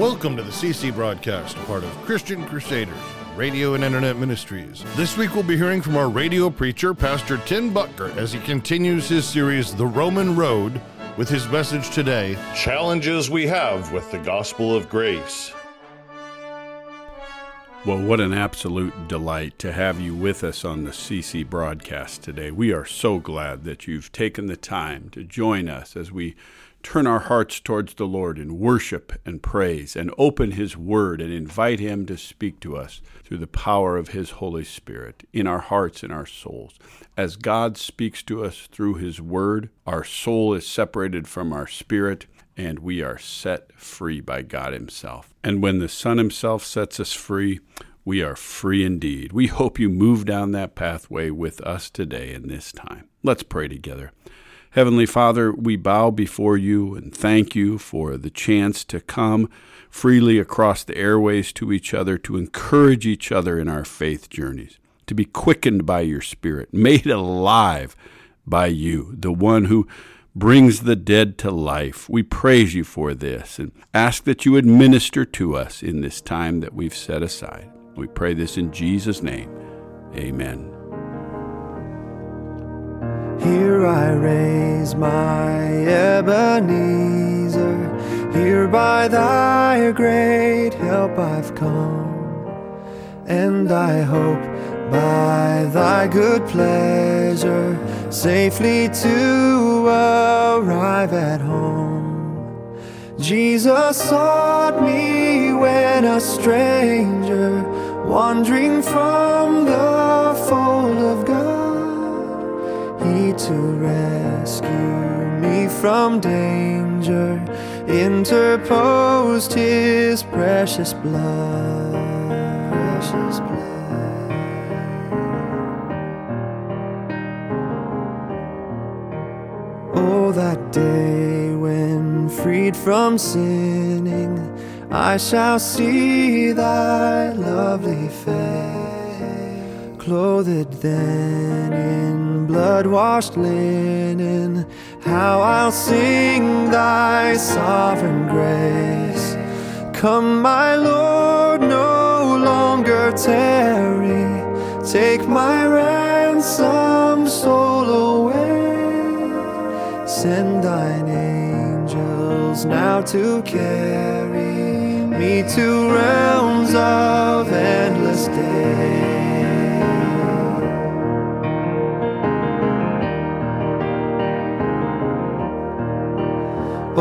Welcome to the CC broadcast, a part of Christian Crusaders, radio and internet ministries. This week we'll be hearing from our radio preacher, Pastor Tim Boettger, as he continues his series, The Roman Road, with his message today Challenges We Have with the Gospel of Grace. Well, what an absolute delight to have you with us on the CC broadcast today. We are so glad that you've taken the time to join us as we turn our hearts towards the Lord in worship and praise and open His Word and invite Him to speak to us through the power of His Holy Spirit in our hearts and our souls. As God speaks to us through His Word, our soul is separated from our spirit and we are set free by God Himself. And when the Son Himself sets us free, we are free indeed. We hope you move down that pathway with us today in this time. Let's pray together. Heavenly Father, we bow before you and thank you for the chance to come freely across the airways to each other, to encourage each other in our faith journeys, to be quickened by your Spirit, made alive by you, the one who brings the dead to life. We praise you for this and ask that you administer to us in this time that we've set aside. We pray this in Jesus' name. Amen. Here I raise my Ebenezer. Here by thy great help I've come. And I hope by thy good pleasure safely to arrive at home. Jesus sought me when a stranger, wandering from the fold of God he to rescue me from danger interposed his precious blood. Precious blood. Oh, that day when freed from sinning, I shall see thy lovely face clothed then in blood washed linen, how I'll sing thy sovereign grace. Come, my Lord, no longer tarry, take my ransom soul away. Send thine angels now to carry me to realms of endless day.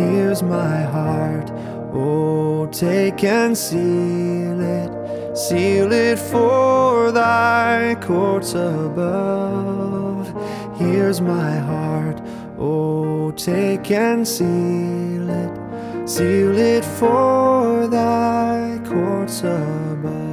Here's my heart, oh, take and seal it, seal it for thy courts above. Here's my heart, oh, take and seal it, seal it for thy courts above.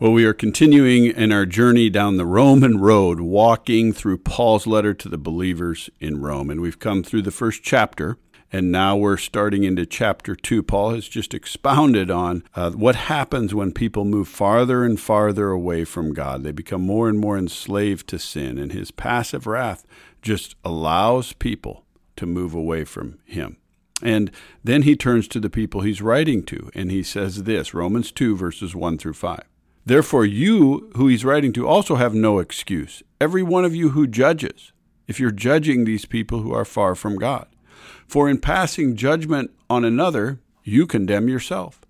Well, we are continuing in our journey down the Roman road, walking through Paul's letter to the believers in Rome. And we've come through the first chapter, and now we're starting into chapter two. Paul has just expounded on uh, what happens when people move farther and farther away from God. They become more and more enslaved to sin, and his passive wrath just allows people to move away from him. And then he turns to the people he's writing to, and he says this Romans 2, verses 1 through 5. Therefore, you who he's writing to also have no excuse. Every one of you who judges, if you're judging these people who are far from God. For in passing judgment on another, you condemn yourself,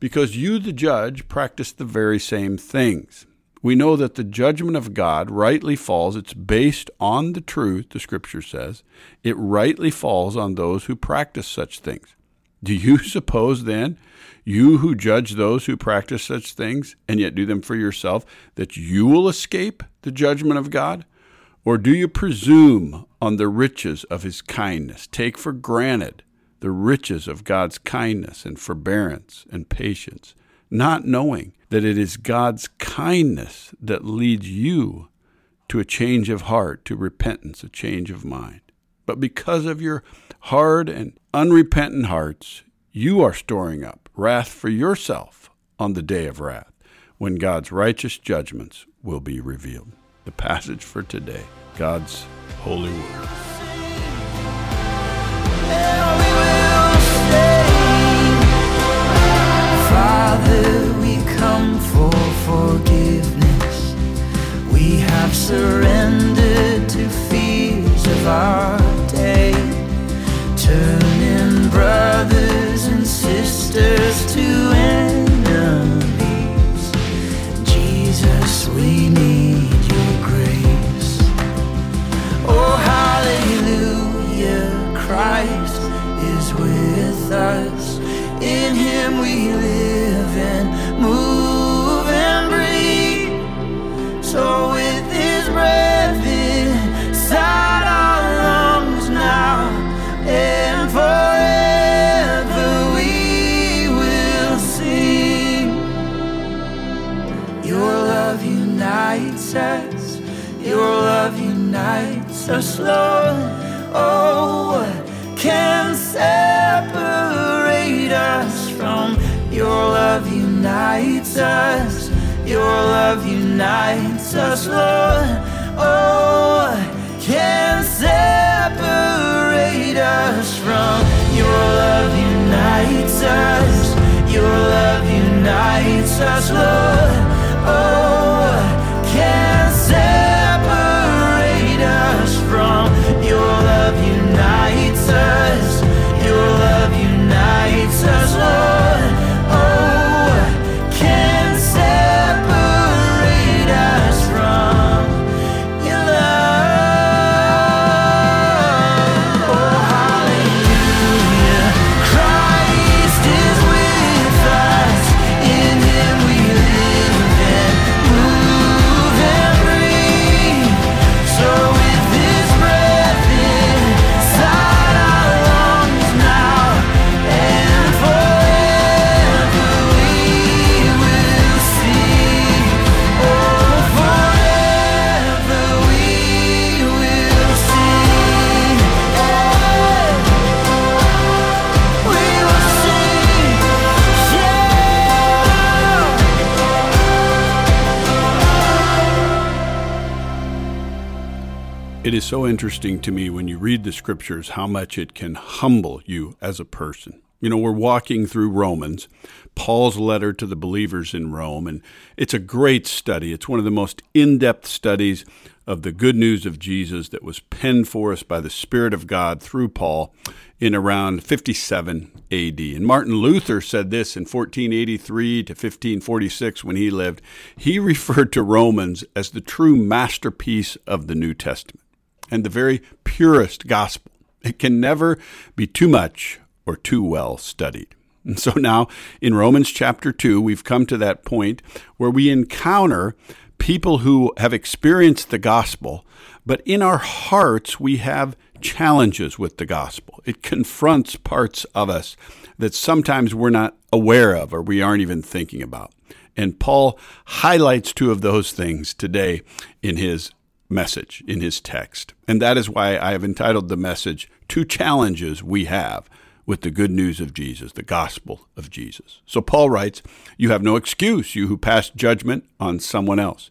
because you, the judge, practice the very same things. We know that the judgment of God rightly falls, it's based on the truth, the scripture says. It rightly falls on those who practice such things. Do you suppose then, you who judge those who practice such things and yet do them for yourself, that you will escape the judgment of God? Or do you presume on the riches of his kindness? Take for granted the riches of God's kindness and forbearance and patience, not knowing that it is God's kindness that leads you to a change of heart, to repentance, a change of mind. But because of your hard and unrepentant hearts, you are storing up wrath for yourself on the day of wrath, when God's righteous judgments will be revealed. The passage for today, God's holy word. Father, we come for forgiveness. We have surrendered to fears of our unites us. Your love unites us, Lord. Oh, what can separate us from your love unites us? Your love unites us, Lord. Oh, can separate us from your love unites us? Your love unites us, Lord. Oh, what can separate us from your love unites us? Your love unites us, Lord. So interesting to me when you read the scriptures how much it can humble you as a person. You know, we're walking through Romans, Paul's letter to the believers in Rome, and it's a great study. It's one of the most in depth studies of the good news of Jesus that was penned for us by the Spirit of God through Paul in around 57 AD. And Martin Luther said this in 1483 to 1546 when he lived. He referred to Romans as the true masterpiece of the New Testament and the very purest gospel. It can never be too much or too well studied. And so now in Romans chapter 2, we've come to that point where we encounter people who have experienced the gospel, but in our hearts we have challenges with the gospel. It confronts parts of us that sometimes we're not aware of or we aren't even thinking about. And Paul highlights two of those things today in his message, in his text. And that is why I have entitled the message, Two Challenges We Have with the Good News of Jesus, the Gospel of Jesus. So Paul writes, You have no excuse, you who pass judgment on someone else.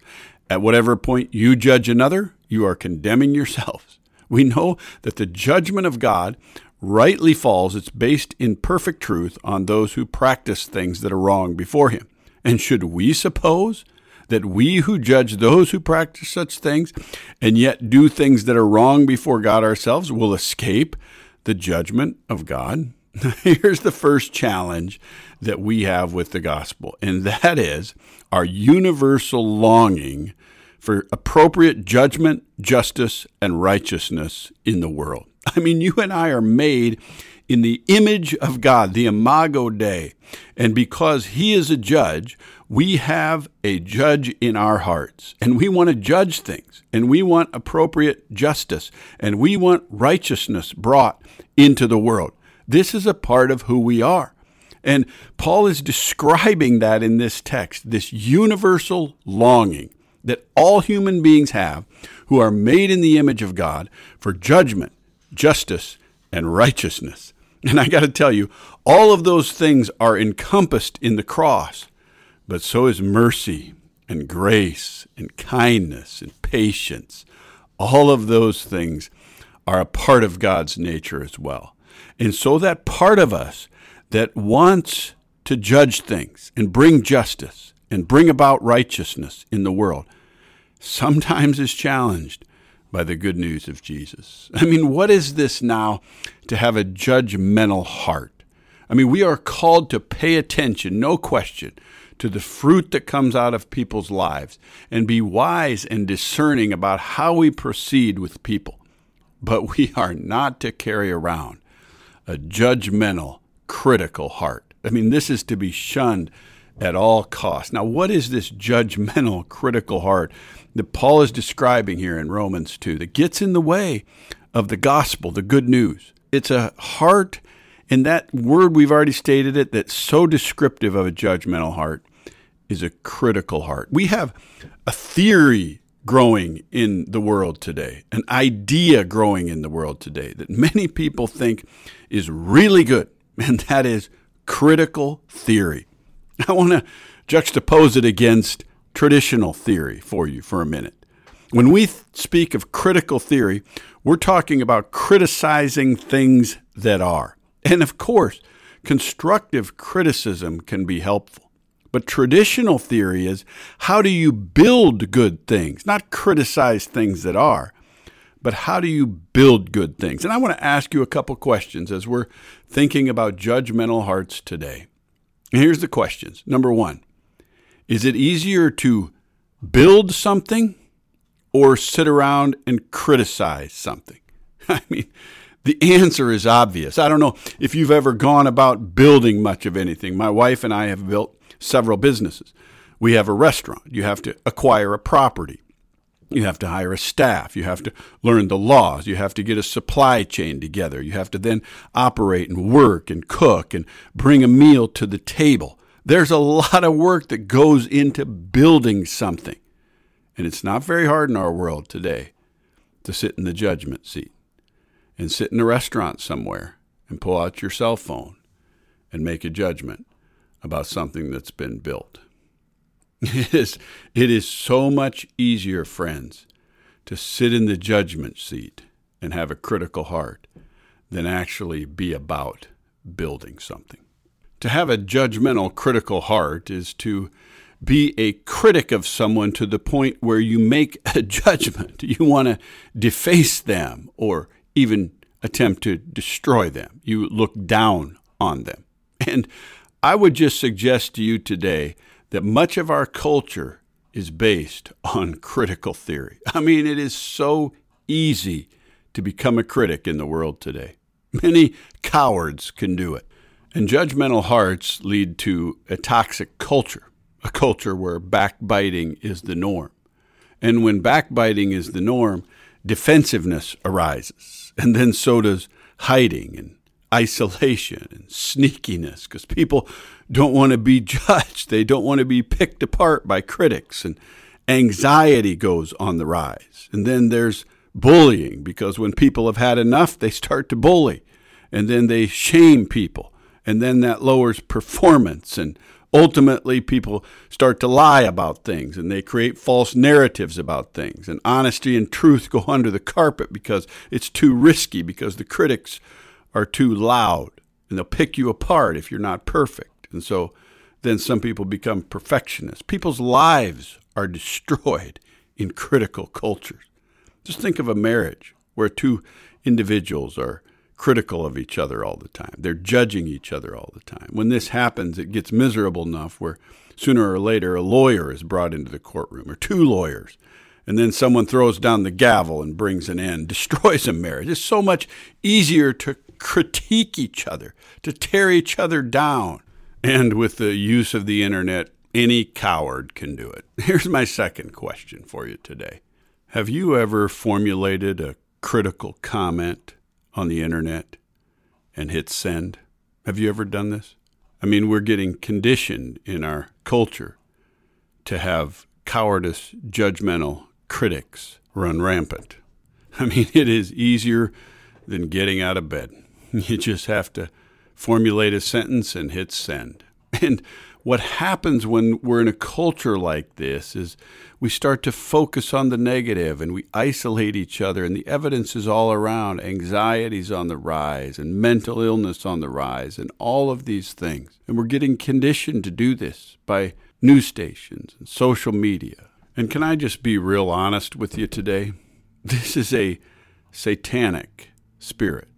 At whatever point you judge another, you are condemning yourselves. We know that the judgment of God rightly falls, it's based in perfect truth on those who practice things that are wrong before Him. And should we suppose that we who judge those who practice such things and yet do things that are wrong before God ourselves will escape the judgment of God? Here's the first challenge that we have with the gospel, and that is our universal longing for appropriate judgment, justice, and righteousness in the world. I mean, you and I are made in the image of God, the Imago Dei. And because He is a judge, We have a judge in our hearts, and we want to judge things, and we want appropriate justice, and we want righteousness brought into the world. This is a part of who we are. And Paul is describing that in this text, this universal longing that all human beings have who are made in the image of God for judgment, justice, and righteousness. And I got to tell you, all of those things are encompassed in the cross, but so is mercy and grace and kindness and patience. All of those things are a part of God's nature as well. And so that part of us that wants to judge things and bring justice and bring about righteousness in the world sometimes is challenged by the good news of Jesus. I mean, what is this now to have a judgmental heart? I mean, we are called to pay attention, no question, to the fruit that comes out of people's lives and be wise and discerning about how we proceed with people. But we are not to carry around a judgmental, critical heart. I mean, this is to be shunned at all costs. Now, what is this judgmental, critical heart that Paul is describing here in Romans 2 that gets in the way of the gospel, the good news? It's a heart, and that word we've already stated it, that's so descriptive of a judgmental heart is a critical heart. We have a theory growing in the world today, an idea growing in the world today that many people think is really good, and that is critical theory. I want to juxtapose it against traditional theory for you for a minute. When we speak of critical theory, we're talking about criticizing things that are. And of course, constructive criticism can be helpful. But traditional theory is how do you build good things, not criticize things that are, but how do you build good things? And I want to ask you a couple questions as we're thinking about judgmental hearts today. And here's the questions. Number one, is it easier to build something or sit around and criticize something? I mean, the answer is obvious. I don't know if you've ever gone about building much of anything. My wife and I have built several businesses. We have a restaurant. You have to acquire a property. You have to hire a staff. You have to learn the laws. You have to get a supply chain together. You have to then operate and work and cook and bring a meal to the table. There's a lot of work that goes into building something. And it's not very hard in our world today to sit in the judgment seat and sit in a restaurant somewhere and pull out your cell phone and make a judgment about something that's been built. It is, it is so much easier, friends, to sit in the judgment seat and have a critical heart than actually be about building something. To have a judgmental, critical heart is to be a critic of someone to the point where you make a judgment. You want to deface them or even attempt to destroy them. You look down on them. And I would just suggest to you today that much of our culture is based on critical theory. I mean, it is so easy to become a critic in the world today. Many cowards can do it. And judgmental hearts lead to a toxic culture, a culture where backbiting is the norm. And when backbiting is the norm, defensiveness arises. And then so does hiding and isolation and sneakiness because people don't want to be judged. They don't want to be picked apart by critics. And anxiety goes on the rise. And then there's bullying because when people have had enough, they start to bully. And then they shame people. And then that lowers performance. And ultimately, people start to lie about things and they create false narratives about things. And honesty and truth go under the carpet because it's too risky, because the critics are too loud and they'll pick you apart if you're not perfect. And so then some people become perfectionists. People's lives are destroyed in critical cultures. Just think of a marriage where two individuals are critical of each other all the time. They're judging each other all the time. When this happens, it gets miserable enough where sooner or later a lawyer is brought into the courtroom or two lawyers. And then someone throws down the gavel and brings an end, destroys a marriage. It's so much easier to critique each other, to tear each other down. And with the use of the internet, Any coward can do it. Here's my second question for you today. Have you ever formulated a critical comment on the internet and hit send? Have you ever done this? I mean, we're getting conditioned in our culture to have cowardice, judgmental critics run rampant. I mean, it is easier than getting out of bed. You just have to formulate a sentence and hit send. And what happens when we're in a culture like this is we start to focus on the negative and we isolate each other, and the evidence is all around. Anxiety's on the rise, and mental illness on the rise, and all of these things. And we're getting conditioned to do this by news stations and social media. And can I just be real honest with you today? This is a satanic spirit.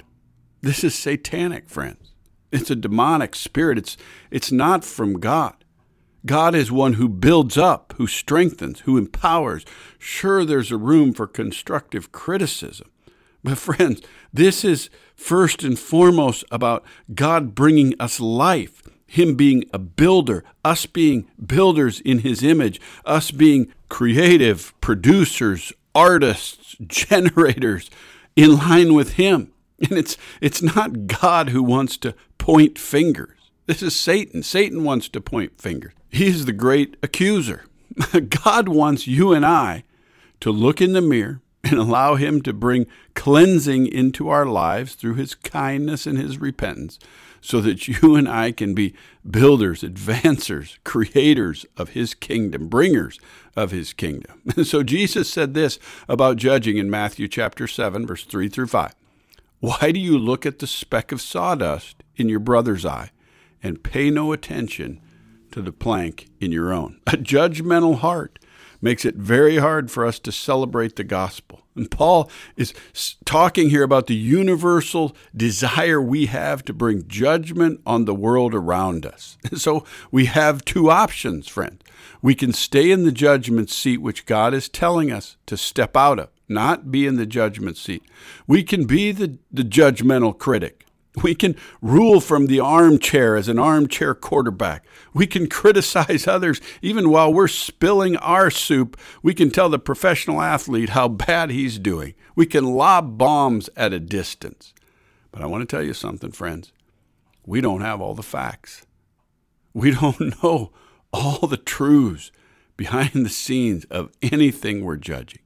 This is satanic, friends. It's a demonic spirit. It's, it's not from God. God is one who builds up, who strengthens, who empowers. Sure, there's a room for constructive criticism. But, friends, this is first and foremost about God bringing us life, Him being a builder, us being builders in His image, us being creative producers, artists, generators in line with Him. And it's, it's not God who wants to point fingers. This is Satan. Satan wants to point fingers. He is the great accuser. God wants you and I to look in the mirror and allow Him to bring cleansing into our lives through His kindness and His repentance so that you and I can be builders, advancers, creators of His kingdom, bringers of His kingdom. so Jesus said this about judging in Matthew chapter 7, verse 3 through 5. Why do you look at the speck of sawdust in your brother's eye and pay no attention to the plank in your own? A judgmental heart makes it very hard for us to celebrate the gospel. And Paul is talking here about the universal desire we have to bring judgment on the world around us. So we have two options, friend. We can stay in the judgment seat which God is telling us to step out of not be in the judgment seat. We can be the, the judgmental critic. We can rule from the armchair as an armchair quarterback. We can criticize others even while we're spilling our soup. We can tell the professional athlete how bad he's doing. We can lob bombs at a distance. But I want to tell you something, friends. We don't have all the facts. We don't know all the truths behind the scenes of anything we're judging.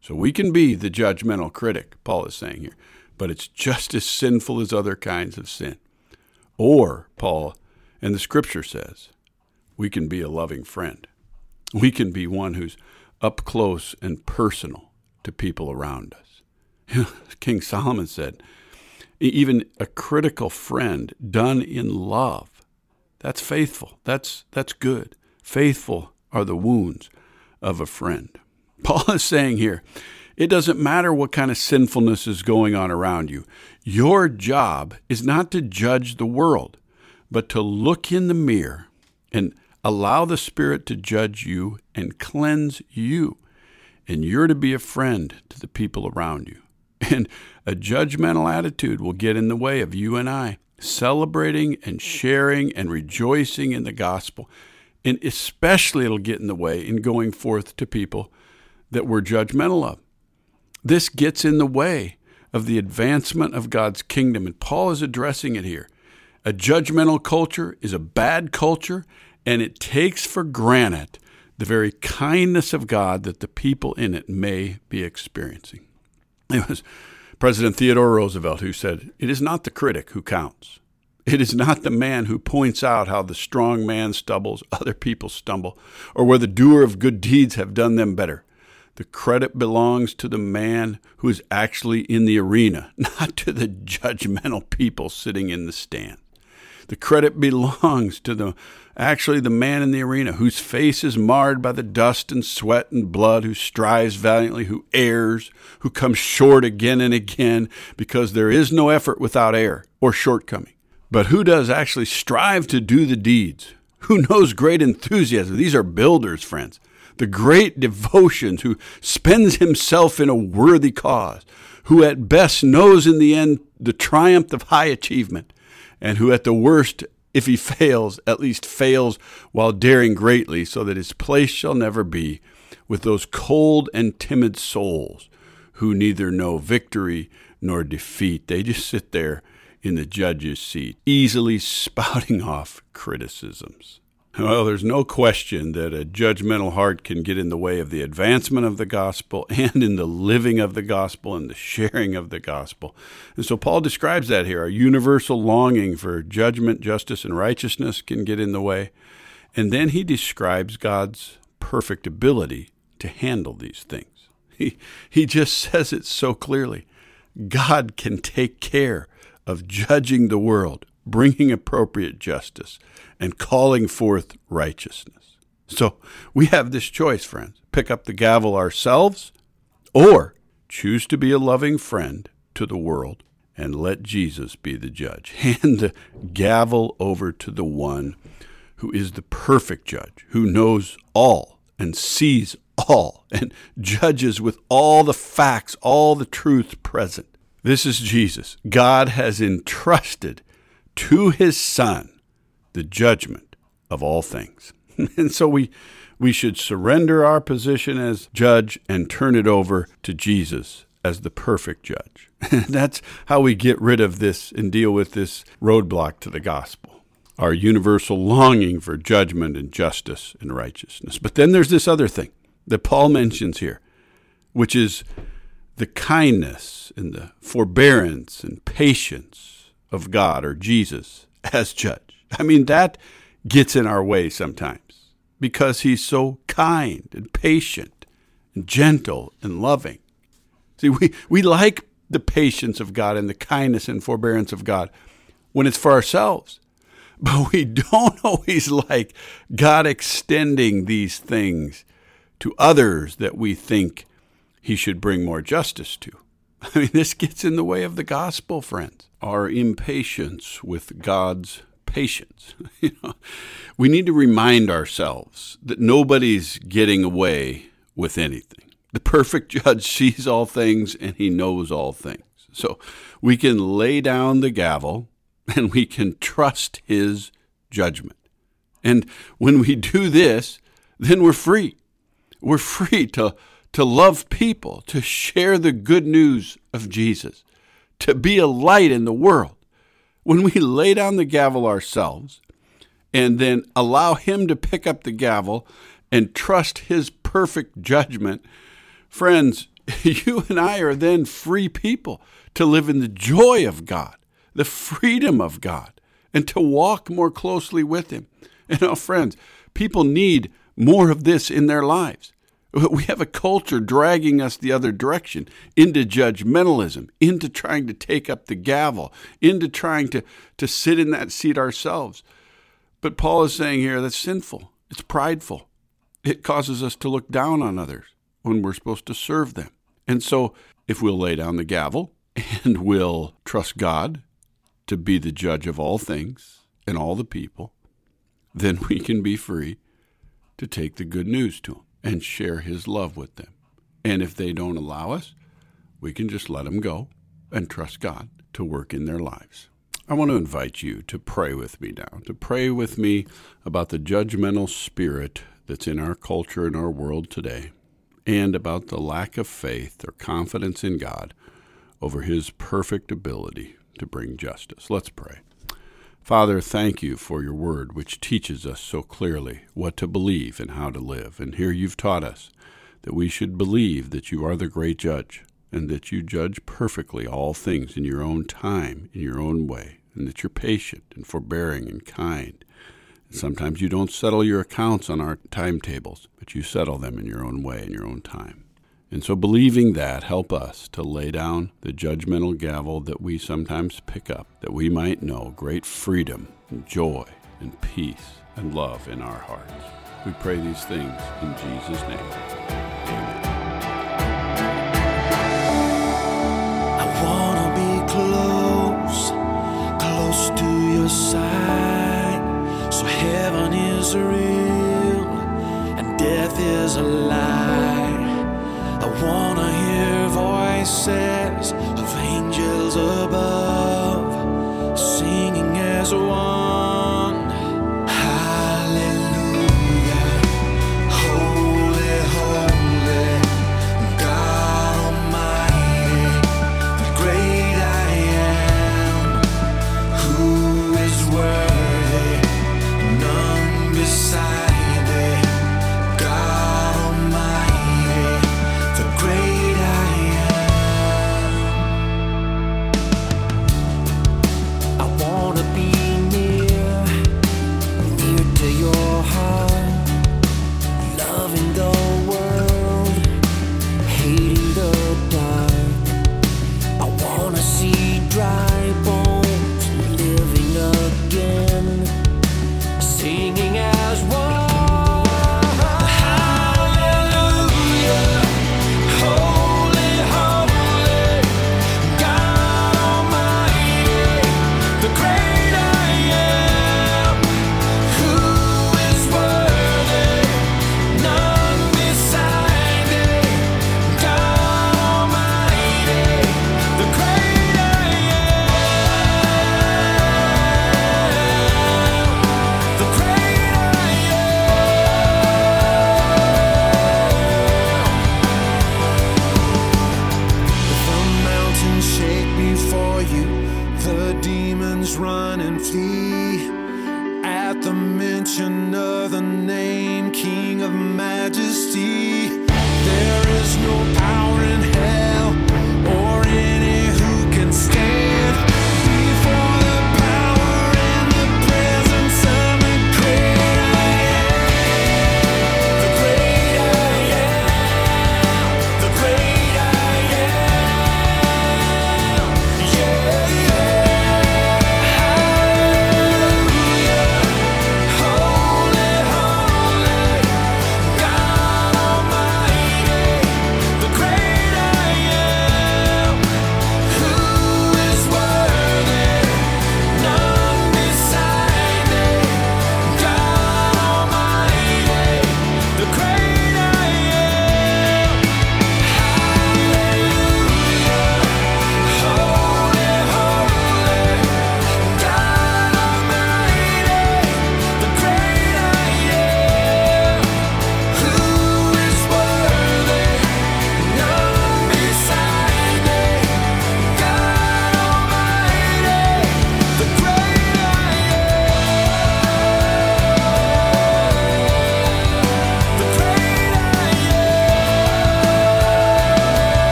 So we can be the judgmental critic, Paul is saying here, but it's just as sinful as other kinds of sin. Or, Paul and the scripture says, we can be a loving friend. We can be one who's up close and personal to people around us. King Solomon said, even a critical friend done in love, that's faithful. That's, that's good. Faithful are the wounds of a friend. Paul is saying here, it doesn't matter what kind of sinfulness is going on around you. Your job is not to judge the world, but to look in the mirror and allow the Spirit to judge you and cleanse you. And you're to be a friend to the people around you. And a judgmental attitude will get in the way of you and I celebrating and sharing and rejoicing in the gospel. And especially it'll get in the way in going forth to people that we're judgmental of. This gets in the way of the advancement of God's kingdom, and Paul is addressing it here. A judgmental culture is a bad culture, and it takes for granted the very kindness of God that the people in it may be experiencing. It was President Theodore Roosevelt who said, It is not the critic who counts. It is not the man who points out how the strong man stumbles, other people stumble, or where the doer of good deeds have done them better. The credit belongs to the man who is actually in the arena, not to the judgmental people sitting in the stand. The credit belongs to the actually the man in the arena whose face is marred by the dust and sweat and blood, who strives valiantly, who errs, who comes short again and again, because there is no effort without error or shortcoming. But who does actually strive to do the deeds? Who knows great enthusiasm? These are builders, friends the great devotions, who spends himself in a worthy cause, who at best knows in the end the triumph of high achievement, and who at the worst if he fails, at least fails while daring greatly, so that his place shall never be with those cold and timid souls who neither know victory nor defeat. They just sit there in the judge's seat, easily spouting off criticisms. Well, there's no question that a judgmental heart can get in the way of the advancement of the gospel and in the living of the gospel and the sharing of the gospel. And so Paul describes that here. A universal longing for judgment, justice, and righteousness can get in the way. And then he describes God's perfect ability to handle these things. He, he just says it so clearly. God can take care of judging the world, bringing appropriate justice, and calling forth righteousness. So we have this choice, friends pick up the gavel ourselves or choose to be a loving friend to the world and let Jesus be the judge. Hand the gavel over to the one who is the perfect judge, who knows all and sees all and judges with all the facts, all the truth present. This is Jesus. God has entrusted to his Son the judgment of all things. and so we, we should surrender our position as judge and turn it over to Jesus as the perfect judge. That's how we get rid of this and deal with this roadblock to the gospel. Our universal longing for judgment and justice and righteousness. But then there's this other thing that Paul mentions here, which is the kindness and the forbearance and patience of God or Jesus as judge. I mean, that gets in our way sometimes because he's so kind and patient and gentle and loving. See, we, we like the patience of God and the kindness and forbearance of God when it's for ourselves. But we don't always like God extending these things to others that we think he should bring more justice to. I mean, this gets in the way of the gospel, friends. Our impatience with God's patience. we need to remind ourselves that nobody's getting away with anything. The perfect judge sees all things and he knows all things. So we can lay down the gavel and we can trust his judgment. And when we do this, then we're free. We're free to, to love people, to share the good news of Jesus, to be a light in the world when we lay down the gavel ourselves and then allow Him to pick up the gavel and trust His perfect judgment, friends, you and I are then free people to live in the joy of God, the freedom of God, and to walk more closely with Him. And, our friends, people need more of this in their lives. We have a culture dragging us the other direction into judgmentalism, into trying to take up the gavel, into trying to, to sit in that seat ourselves. But Paul is saying here that's sinful, it's prideful. It causes us to look down on others when we're supposed to serve them. And so, if we'll lay down the gavel and we'll trust God to be the judge of all things and all the people, then we can be free to take the good news to them and share His love with them. And if they don't allow us, we can just let them go and trust God to work in their lives. I want to invite you to pray with me now, to pray with me about the judgmental spirit that's in our culture and our world today, and about the lack of faith or confidence in God over His perfect ability to bring justice. Let's pray. Father, thank you for your word, which teaches us so clearly what to believe and how to live. And here you've taught us that we should believe that you are the great judge, and that you judge perfectly all things in your own time, in your own way, and that you're patient and forbearing and kind. And sometimes you don't settle your accounts on our timetables, but you settle them in your own way, in your own time. And so, believing that, help us to lay down the judgmental gavel that we sometimes pick up, that we might know great freedom and joy and peace and love in our hearts. We pray these things in Jesus' name. Amen. I wanna be close, close to your side. So heaven is real and death is. Wanna hear voices of angels above, singing as one.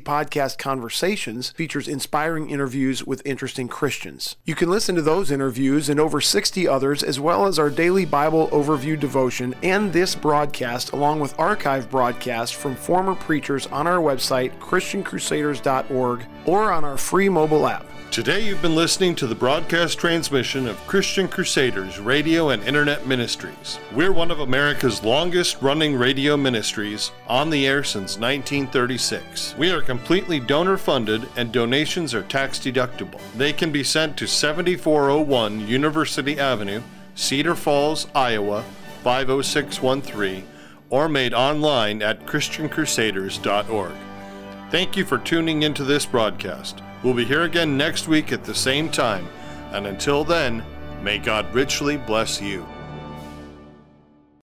Podcast Conversations features inspiring interviews with interesting Christians. You can listen to those interviews and over 60 others, as well as our daily Bible overview devotion and this broadcast, along with archive broadcasts from former preachers on our website, ChristianCrusaders.org, or on our free mobile app. Today you've been listening to the broadcast transmission of Christian Crusaders Radio and Internet Ministries. We're one of America's longest running radio ministries, on the air since 1936. We are completely donor funded and donations are tax deductible. They can be sent to 7401 University Avenue, Cedar Falls, Iowa 50613, or made online at ChristianCrusaders.org. Thank you for tuning into this broadcast. We'll be here again next week at the same time, and until then, may God richly bless you.